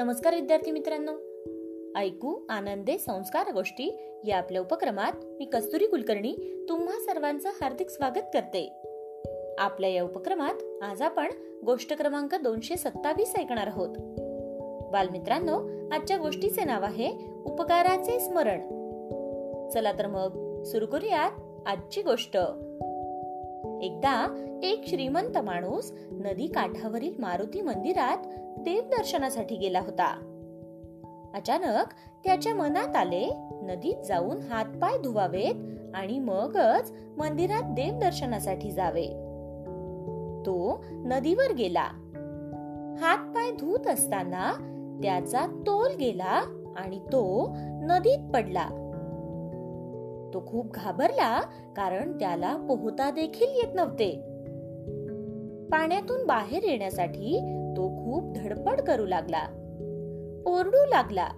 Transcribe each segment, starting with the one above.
नमस्कार विद्यार्थी मित्रांनो. ऐकू आनंदे संस्कार गोष्टी या आपल्या उपक्रमात मी कस्तुरी कुलकर्णी तुम्हा सर्वांचं हार्दिक स्वागत करते. आपल्या या उपक्रमात आज आपण गोष्ट क्रमांक दोनशे सत्तावीस ऐकणार आहोत. बालमित्रांनो आजच्या गोष्टीचे नाव आहे उपकाराचे स्मरण. चला तर मग सुरू करूयात आजची गोष्ट. एकदा एक श्रीमंत माणूस नदी काठावरील मारुती मंदिरात देवदर्शनासाठी गेला होता. अचानक त्याच्या मनात आले नदीत जाऊन हातपाय धुवावेत आणि मगच मंदिरात देवदर्शनासाठी जावे. तो नदीवर गेला. हातपाय धुत असताना त्याचा तोल गेला आणि तो नदीत पडला. तो खूप घाबरला कारण त्याला पोहता देखील येत नव्हते. पाण्यातून बाहेर येण्यासाठी तो खूप धडपड करू लागला. ओरडू लागला.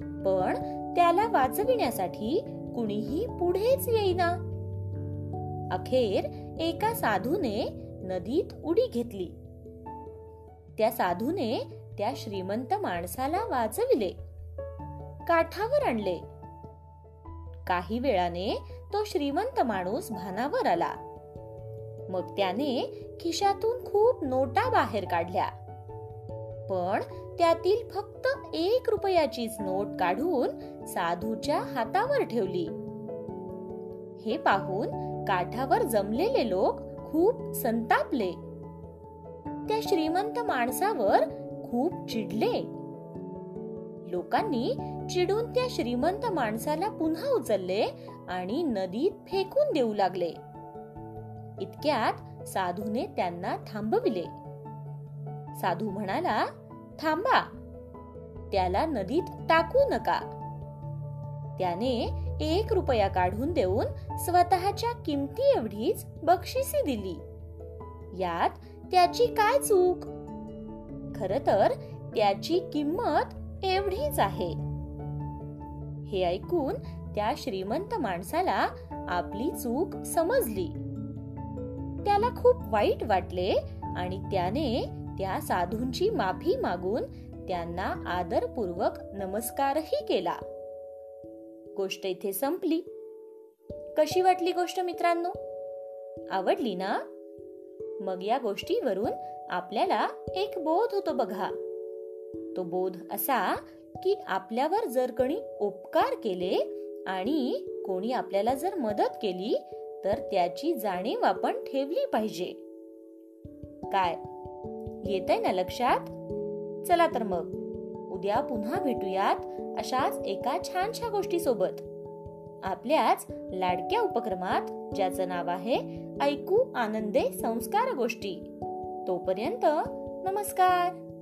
पण त्याला वाचविण्यासाठी कुणीही पुढेच येईना. अखेर एका साधूने नदीत उडी घेतली. त्या साधूने त्या श्रीमंत माणसाला वाचविले. काठावर आणले. काही वेळाने तो श्रीमंत माणूस भानावर आला. मग त्याने खिशातून खूप नोटा बाहेर काढल्या. पण त्यातील फक्त एक रुपयाचीच नोट काढून साधूच्या हातावर ठेवली. हे पाहून काठावर जमलेले लोक खूप संतापले. त्या श्रीमंत माणसावर खूप चिडले. लोकांनी चिडून त्या श्रीमंत माणसाला पुन्हा उचलले आणि नदीत फेकून देऊ लागले. इतक्यात साधूने त्यांना थांबविले. साधू म्हणाला थांबा त्याला नदीत टाकू नका. त्याने एक रुपया काढून देऊन स्वतःच्या किमती एवढीच बक्षिसी दिली. यात त्याची काय चूक? खर तर त्याची किंमत एवढीच आहे. हे ऐकून त्या श्रीमंत माणसाला आपली चूक समजली. त्याला खूप वाईट वाटले आणि त्याने त्या साधूंची माफी मागून त्यांना आदरपूर्वक नमस्कारही केला. गोष्ट इथे संपली. कशी वाटली गोष्ट मित्रांनो? आवडली ना? मग या गोष्टीवरून आपल्याला एक बोध होतो बघा. तो बोध असा की आपल्यावर जर कोणी उपकार केले आणि कोणी आपल्याला जर मदत केली तर त्याची जाणीव आपण ठेवली पाहिजे. काय? येत आहे ना लक्षात? चला तर मग. उद्या पुन्हा भेटूयात अशाच एका छानशा गोष्टी सोबत आपल्याच लाडक्या उपक्रमात ज्याचं नाव आहे ऐकू आनंदे संस्कार गोष्टी. तोपर्यंत नमस्कार.